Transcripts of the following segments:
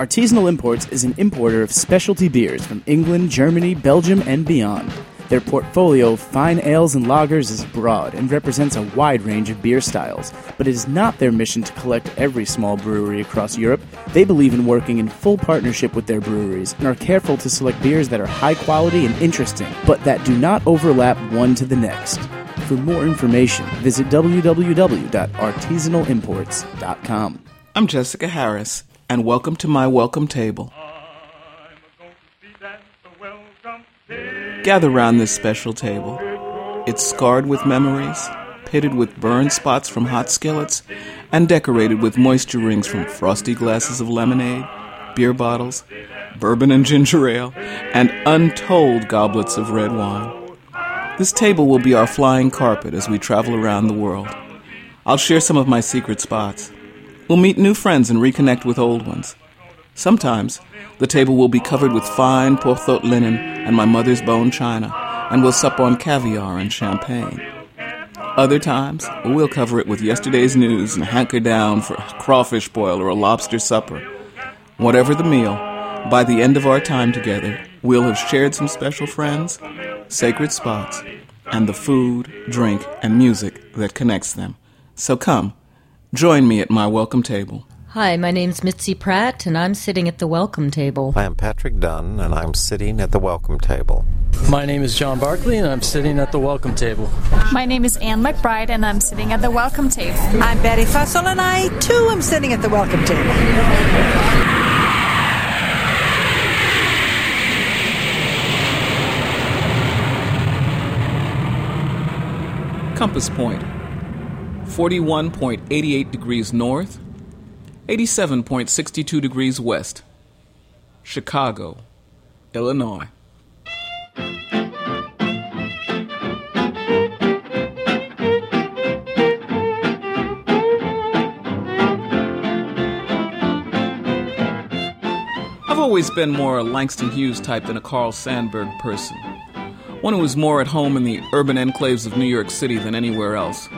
Artisanal Imports is an importer of specialty beers from England, Germany, Belgium, and beyond. Their portfolio of fine ales and lagers is broad and represents a wide range of beer styles, but it is not their mission to collect every small brewery across Europe. They believe in working in full partnership with their breweries and are careful to select beers that are high quality and interesting, but that do not overlap one to the next. For more information, visit www.artisanalimports.com. I'm Jessica Harris, and welcome to my welcome table. Gather round this special table. It's scarred with memories, pitted with burn spots from hot skillets, and decorated with moisture rings from frosty glasses of lemonade, beer bottles, bourbon and ginger ale, and untold goblets of red wine. This table will be our flying carpet as we travel around the world. I'll share some of my secret spots. We'll meet new friends and reconnect with old ones. Sometimes, the table will be covered with fine Porthault linen and my mother's bone china, and we'll sup on caviar and champagne. Other times, we'll cover it with yesterday's news and hanker down for a crawfish boil or a lobster supper. Whatever the meal, by the end of our time together, we'll have shared some special friends, sacred spots, and the food, drink, and music that connects them. So come, join me at my welcome table. Hi, my name's Mitzi Pratt, and I'm sitting at the welcome table. I am Patrick Dunn, and I'm sitting at the welcome table. My name is John Barkley, and I'm sitting at the welcome table. My name is Anne McBride, and I'm sitting at the welcome table. I'm Betty Fussell, and I too am sitting at the welcome table. Compass Point 41.88 degrees north, 87.62 degrees west. Chicago, Illinois. I've always been more a Langston Hughes type than a Carl Sandburg person. One who is more at home in the urban enclaves of New York City than anywhere else.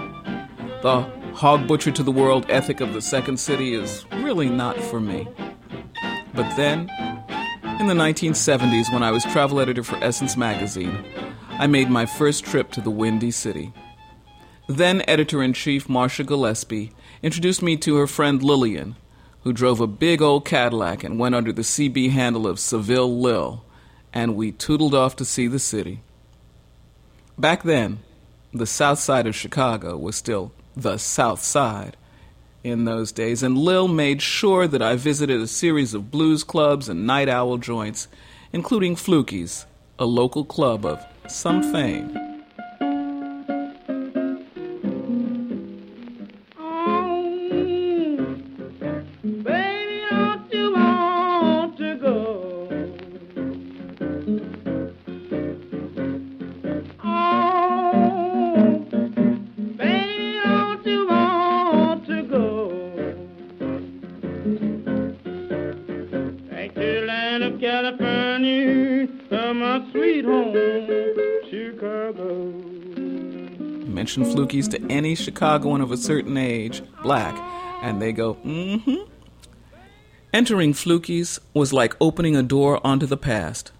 The hog butcher to the world ethic of the second city is really not for me. But then, in the 1970s, when I was travel editor for Essence magazine, I made my first trip to the Windy City. Then editor in chief Marcia Gillespie introduced me to her friend Lillian, who drove a big old Cadillac and went under the CB handle of Seville Lil, and we tootled off to see the city. Back then, the south side of Chicago was still the south side in those days, and Lil made sure that I visited a series of blues clubs and night owl joints, including Fluky's, a local club of some fame. California, for my sweet home, Chicago. Mention Fluky's to any Chicagoan of a certain age, black, and they go, mm hmm. Entering Fluky's was like opening a door onto the past.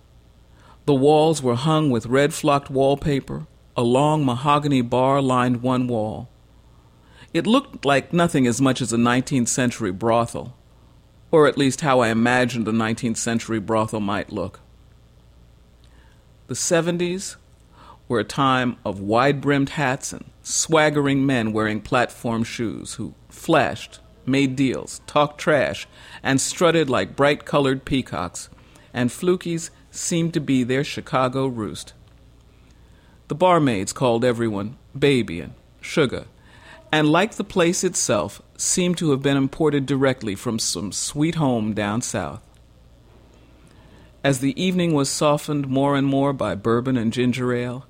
The walls were hung with red flocked wallpaper, a long mahogany bar lined one wall. It looked like nothing as much as a 19th century brothel, or at least how I imagined a 19th century brothel might look. The 70s were a time of wide brimmed hats and swaggering men wearing platform shoes who flashed, made deals, talked trash, and strutted like bright colored peacocks, and Fluky's seemed to be their Chicago roost. The barmaids called everyone baby and sugar, and like the place itself, seemed to have been imported directly from some sweet home down south. As the evening was softened more and more by bourbon and ginger ale,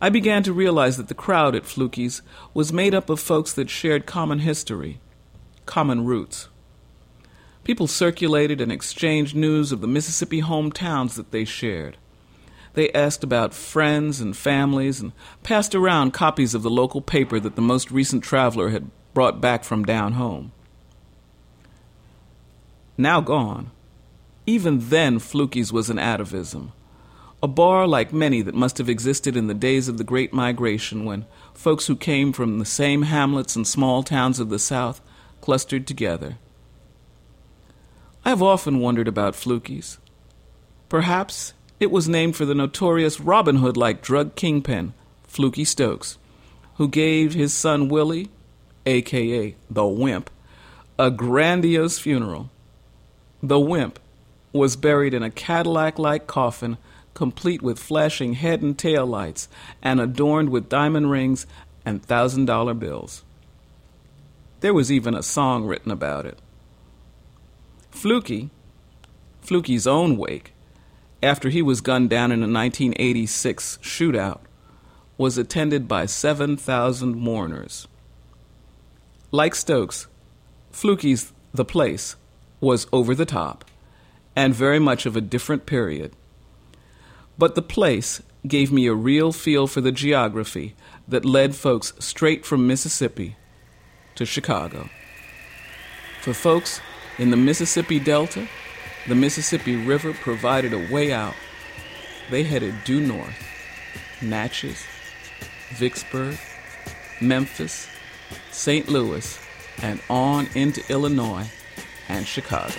I began to realize that the crowd at Fluky's was made up of folks that shared common history, common roots. People circulated and exchanged news of the Mississippi hometowns that they shared. They asked about friends and families and passed around copies of the local paper that the most recent traveler had brought back from down home. now gone. Even then, Fluky's was an atavism. A bar like many that must have existed in the days of the Great Migration when folks who came from the same hamlets and small towns of the South clustered together. I have often wondered about Fluky's. Perhaps it was named for the notorious Robin Hood like drug kingpin, Fluky Stokes, who gave his son Willie, aka the Wimp, a grandiose funeral. The Wimp was buried in a Cadillac like coffin complete with flashing head and tail lights and adorned with diamond rings and thousand dollar bills. There was even a song written about it. Fluky, Fluky's own wake, after he was gunned down in a 1986 shootout, was attended by 7,000 mourners. Like Stokes, Fluky's The Place was over the top and very much of a different period. But The Place gave me a real feel for the geography that led folks straight from Mississippi to Chicago. For folks in the Mississippi Delta, the Mississippi River provided a way out. They headed due north Natchez, Vicksburg, Memphis, St. Louis, and on into Illinois and Chicago.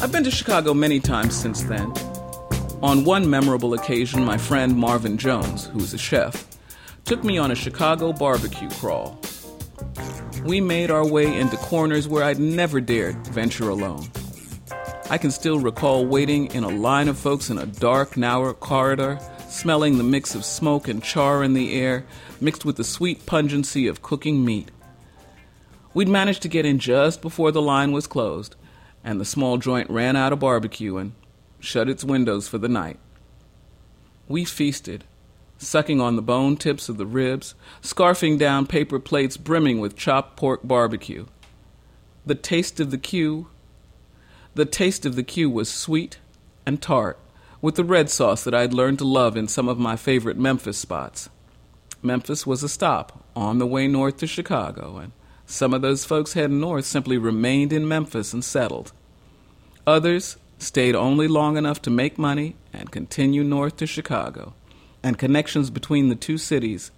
I've been to Chicago many times since then. On one memorable occasion, my friend Marvin Jones, who is a chef, took me on a Chicago barbecue crawl. We made our way into corners where I'd never dared venture alone. I can still recall waiting in a line of folks in a dark, narrow corridor, smelling the mix of smoke and char in the air, mixed with the sweet pungency of cooking meat. We'd managed to get in just before the line was closed, and the small joint ran out of barbecue and shut its windows for the night. We feasted, sucking on the bone tips of the ribs, scarfing down paper plates brimming with chopped pork barbecue. The taste of the Q, the taste of the Q was sweet and tart, with the red sauce that I'd learned to love in some of my favorite Memphis spots. Memphis was a stop on the way north to Chicago, and some of those folks heading north simply remained in Memphis and settled. Others stayed only long enough to make money and continue north to Chicago, and connections between the two cities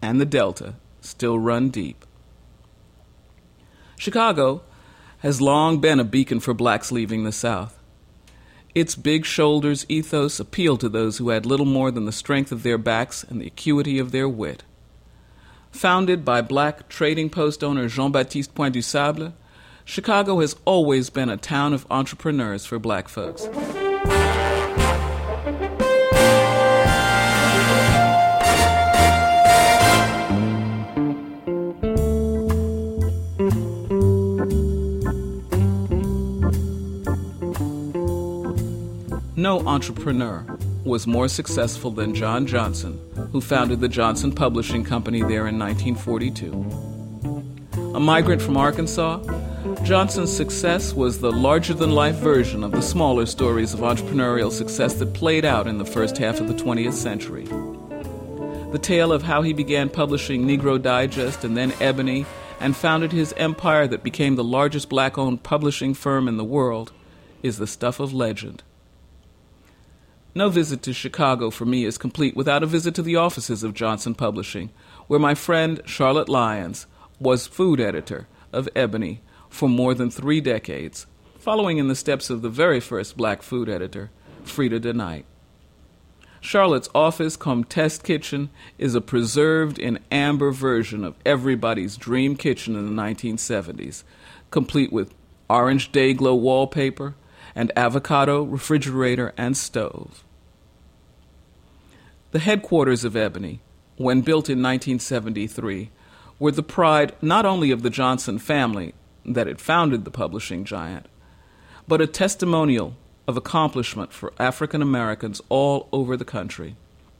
and the Delta still run deep. Chicago has long been a beacon for blacks leaving the South. Its big shoulders ethos appealed to those who had little more than the strength of their backs and the acuity of their wit. Founded by black trading post owner Jean Baptiste Point du Sable, Chicago has always been a town of entrepreneurs for black folks. No entrepreneur was more successful than John Johnson, who founded the Johnson Publishing Company there in 1942. A migrant from Arkansas, Johnson's success was the larger than life version of the smaller stories of entrepreneurial success that played out in the first half of the 20th century. The tale of how he began publishing Negro Digest and then Ebony and founded his empire that became the largest black owned publishing firm in the world is the stuff of legend. No visit to Chicago for me is complete without a visit to the offices of Johnson Publishing, where my friend Charlotte Lyons was food editor of Ebony for more than three decades, following in the steps of the very first black food editor, Freda DeKnight. Charlotte's office come test kitchen is a preserved in amber version of everybody's dream kitchen in the 1970s, complete with orange day glow wallpaper and avocado refrigerator and stove. The headquarters of Ebony, when built in 1973, were the pride not only of the Johnson family that had founded the publishing giant, but a testimonial of accomplishment for African Americans all over the country.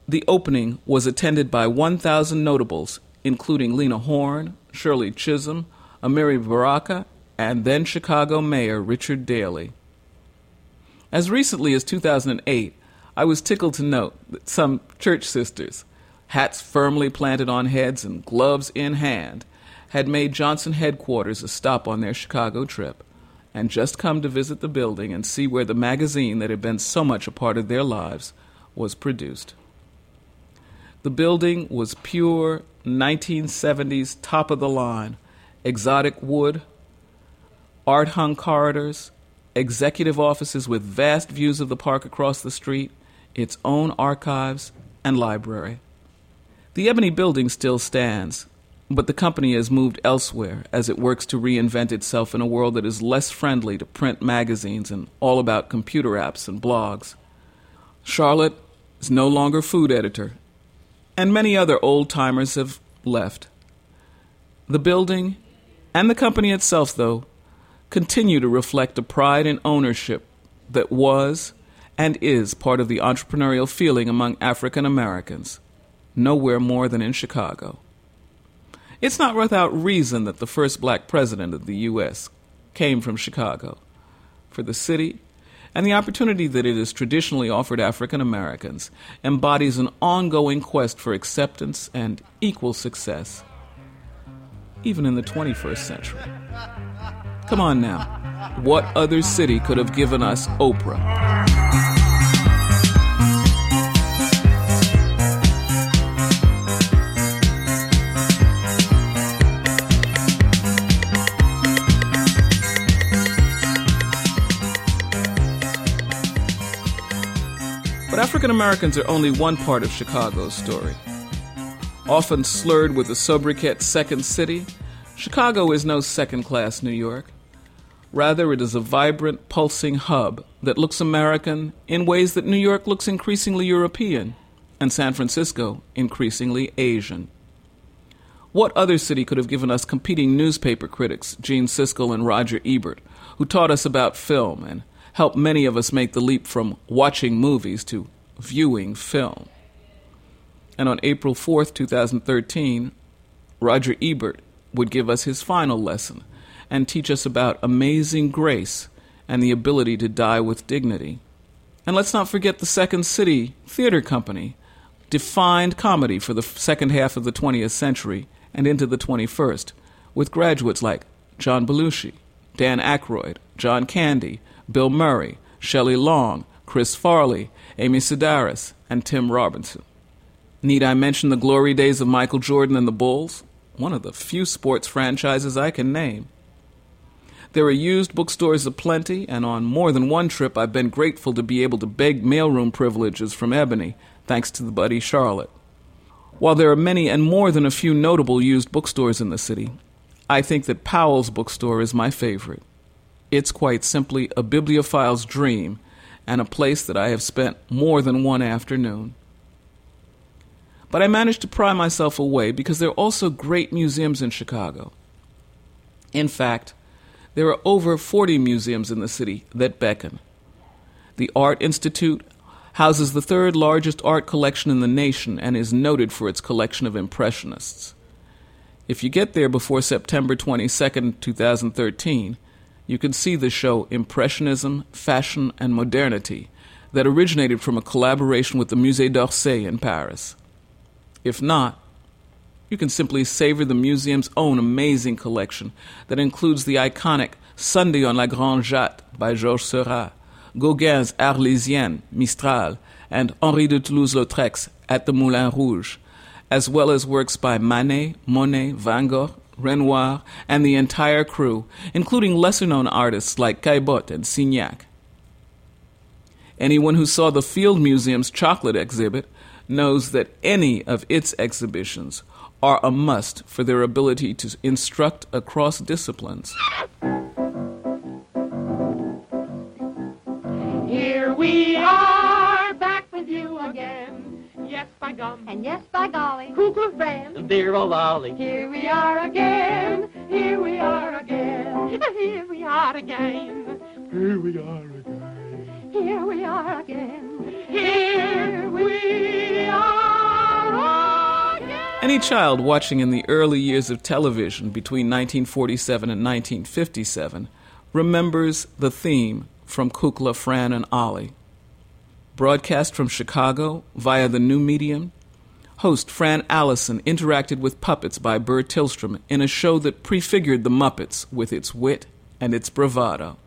The opening was attended by 1,000 notables, including Lena Horne, Shirley Chisholm, Amiri Baraka, and then Chicago Mayor Richard Daley. As recently as 2008, I was tickled to note that some church sisters, hats firmly planted on heads and gloves in hand, had made Johnson headquarters a stop on their Chicago trip and just come to visit the building and see where the magazine that had been so much a part of their lives was produced. The building was pure 1970s, top of the line, exotic wood, art hung corridors, executive offices with vast views of the park across the street, its own archives and library. The Ebony building still stands, but the company has moved elsewhere as it works to reinvent itself in a world that is less friendly to print magazines and all about computer apps and blogs. Charlotte is no longer food editor, and many other old timers have left. The building and the company itself, though, continue to reflect a pride in ownership that was and is part of the entrepreneurial feeling among African Americans, nowhere more than in Chicago. It's not without reason that the first black president of the U.S. came from Chicago. For the city and the opportunity that it has traditionally offered African Americans embodies an ongoing quest for acceptance and equal success, even in the 21st century. Come on now. What other city could have given us Oprah? African Americans are only one part of Chicago's story. Often slurred with the sobriquet Second City, Chicago is no second class New York. Rather, it is a vibrant, pulsing hub that looks American in ways that New York looks increasingly European and San Francisco increasingly Asian. What other city could have given us competing newspaper critics, Gene Siskel and Roger Ebert, who taught us about film and helped many of us make the leap from watching movies to viewing film. And on April 4th, 2013, Roger Ebert would give us his final lesson and teach us about amazing grace and the ability to die with dignity. And let's not forget the Second City Theater Company defined comedy for the second half of the 20th century and into the 21st, with graduates like John Belushi, Dan Aykroyd, John Candy, Bill Murray, Shelley Long, Chris Farley, Amy Sedaris, and Tim Robinson. Need I mention the glory days of Michael Jordan and the Bulls? One of the few sports franchises I can name. There are used bookstores aplenty, and on more than one trip I've been grateful to be able to beg mailroom privileges from Ebony, thanks to the buddy Charlotte. While there are many and more than a few notable used bookstores in the city, I think that Powell's bookstore is my favorite. It's quite simply a bibliophile's dream and a place that I have spent more than one afternoon. But I managed to pry myself away because there are also great museums in Chicago. In fact, there are over 40 museums in the city that beckon. The Art Institute houses the third largest art collection in the nation and is noted for its collection of Impressionists. If you get there before September 22, 2013, you can see the show Impressionism, Fashion, and Modernity that originated from a collaboration with the Musée d'Orsay in Paris. If not, you can simply savor the museum's own amazing collection that includes the iconic Sunday on la Grande Jatte by Georges Seurat, Gauguin's Arlésienne, Mistral, and Henri de Toulouse-Lautrec's At the Moulin Rouge, as well as works by Manet, Monet, Van Gogh, Renoir, and the entire crew, including lesser known artists like Caillebotte and Signac. Anyone who saw the Field Museum's chocolate exhibit knows that any of its exhibitions are a must for their ability to instruct across disciplines. Here we Yes, by gum. And yes, by golly. Kukla Fran. Dear old Ollie. Here we are again. Here we are again. Here we are again. Here we are again. Here we are again. Here we are again. Any child watching in the early years of television between 1947 and 1957 remembers the theme from Kukla, Fran, and Ollie. Broadcast from Chicago via the new medium, host Fran Allison interacted with puppets by Burr Tillstrom in a show that prefigured the Muppets with its wit and its bravado.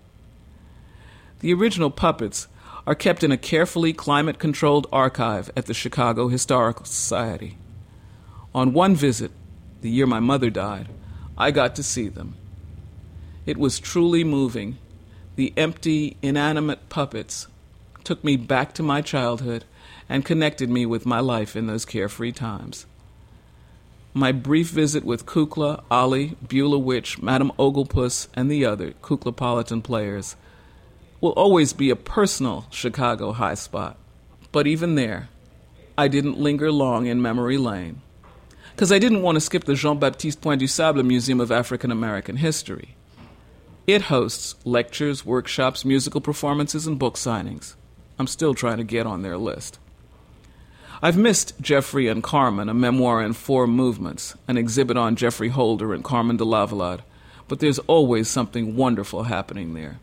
The original puppets are kept in a carefully climate controlled archive at the Chicago Historical Society. On one visit, the year my mother died, I got to see them. It was truly moving. The empty, inanimate puppets took me back to my childhood and connected me with my life in those carefree times. My brief visit with Kukla, Ollie, Beulah Witch, Madame Oglepuss, and the other Kuklapolitan players will always be a personal Chicago high spot. But even there, I didn't linger long in memory lane because I didn't want to skip the Jean Baptiste Point du Sable Museum of African American History. It hosts lectures, workshops, musical performances, and book signings. I'm still trying to get on their list. I've missed Geoffrey and Carmen, a memoir in four movements, an exhibit on Geoffrey Holder and Carmen de Lavallade, but there's always something wonderful happening there.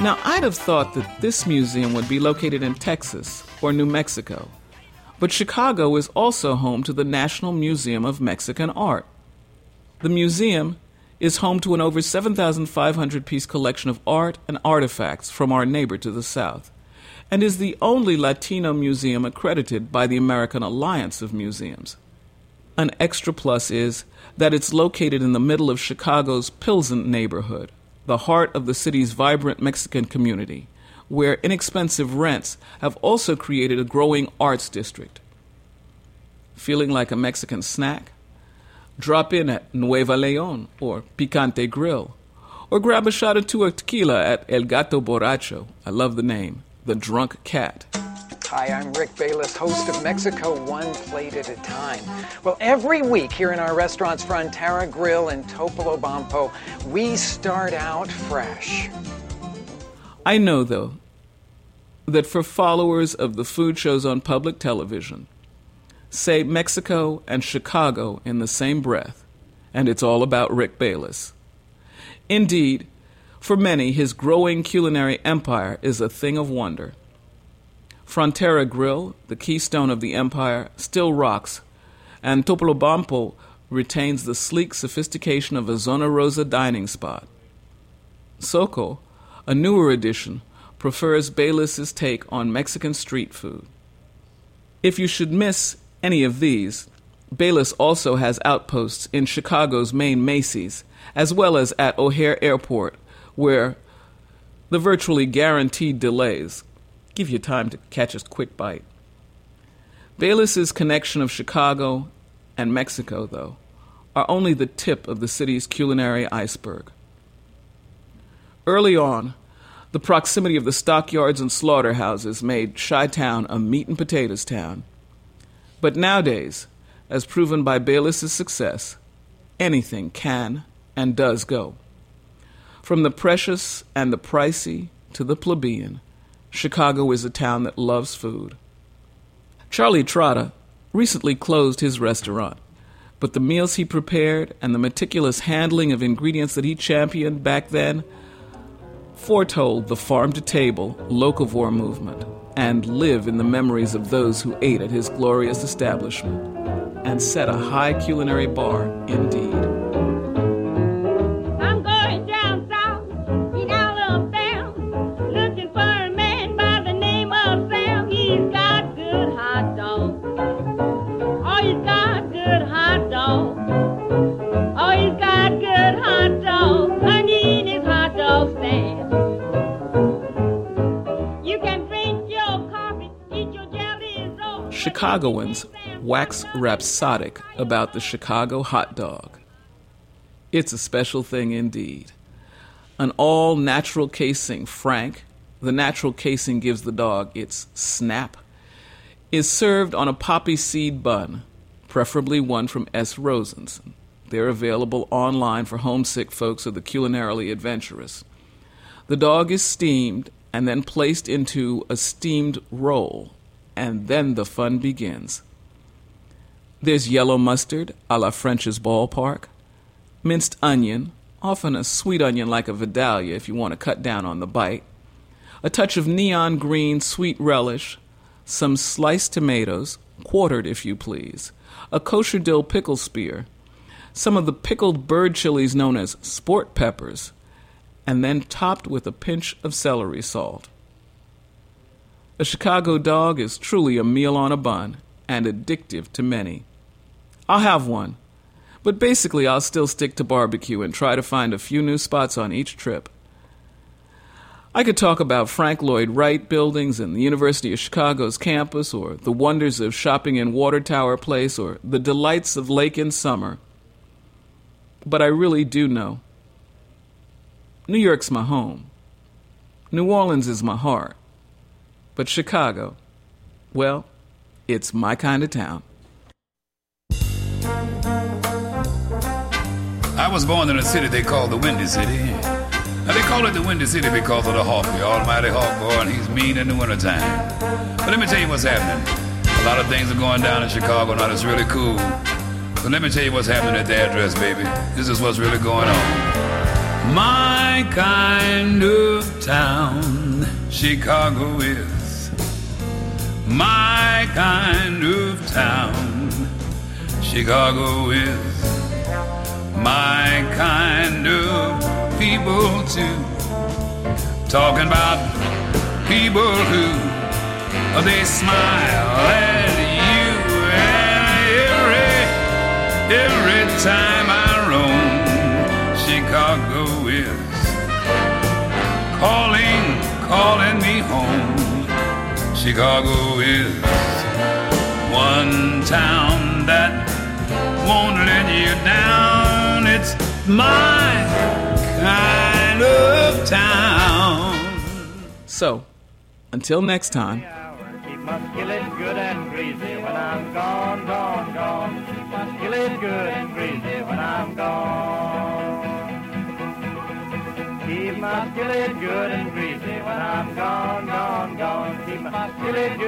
Now, I'd have thought that this museum would be located in Texas or New Mexico, but Chicago is also home to the National Museum of Mexican Art. The museum is home to an over 7,500 piece collection of art and artifacts from our neighbor to the south, and is the only Latino museum accredited by the American Alliance of Museums. An extra plus is that it's located in the middle of Chicago's Pilsen neighborhood, the heart of the city's vibrant Mexican community, where inexpensive rents have also created a growing arts district. Feeling like a Mexican snack? Drop in at Nuevo Leon or Picante Grill, or grab a shot or two of tequila at El Gato Borracho. I love the name, the drunk cat. Hi, I'm Rick Bayless, host of Mexico One Plate at a Time. Well, every week here in our restaurants Frontera Grill and Topolobampo, we start out fresh. I know, though, that for followers of the food shows on public television, say Mexico and Chicago in the same breath, and it's all about Rick Bayless. Indeed, for many, his growing culinary empire is a thing of wonder. Frontera Grill, the keystone of the empire, still rocks, and Topolobampo retains the sleek sophistication of a Zona Rosa dining spot. Xoco, a newer addition, prefers Bayless's take on Mexican street food. If you should miss any of these, Bayless also has outposts in Chicago's main Macy's, as well as at O'Hare Airport, where the virtually guaranteed delays give you time to catch a quick bite. Bayless's connection of Chicago and Mexico, though, are only the tip of the city's culinary iceberg. Early on, the proximity of the stockyards and slaughterhouses made Chi Town a meat and potatoes town. But nowadays, as proven by Bayless's success, anything can and does go. From the precious and the pricey to the plebeian, Chicago is a town that loves food. Charlie Trotter recently closed his restaurant, but the meals he prepared and the meticulous handling of ingredients that he championed back then foretold the farm to table locavore movement and live in the memories of those who ate at his glorious establishment and set a high culinary bar indeed. Chicagoans wax rhapsodic about the Chicago hot dog. It's a special thing indeed. An all natural casing, Frank, the natural casing gives the dog its snap, is served on a poppy seed bun, preferably one from S. Rosen's. They're available online for homesick folks or the culinarily adventurous. The dog is steamed and then placed into a steamed roll, and then the fun begins. There's yellow mustard a la French's ballpark, minced onion, often a sweet onion like a Vidalia if you want to cut down on the bite, a touch of neon green sweet relish, some sliced tomatoes, quartered if you please, a kosher dill pickle spear, some of the pickled bird chilies known as sport peppers, and then topped with a pinch of celery salt. A Chicago dog is truly a meal on a bun and addictive to many. I'll have one, but basically I'll still stick to barbecue and try to find a few new spots on each trip. I could talk about Frank Lloyd Wright buildings and the University of Chicago's campus, or the wonders of shopping in Water Tower Place, or the delights of Lake in summer. But I really do know. New York's my home. New Orleans is my heart. But Chicago, well, it's my kind of town. I was born in a city they call the Windy City. Now they call it the Windy City because of the hawk, the almighty hawk boy, and he's mean in the wintertime. But let me tell you what's happening. A lot of things are going down in Chicago now that's really cool. So let me tell you what's happening at the address, baby. This is what's really going on. My kind of town, Chicago is. My kind of town, Chicago is my kind of people too. Talking about people who oh, they smile at you, and every every time Chicago is one town that won't let you down it's my kind of town. So, until next time. Skillet good and greasy when I'm gone, gone, gone. Keep my skillet good.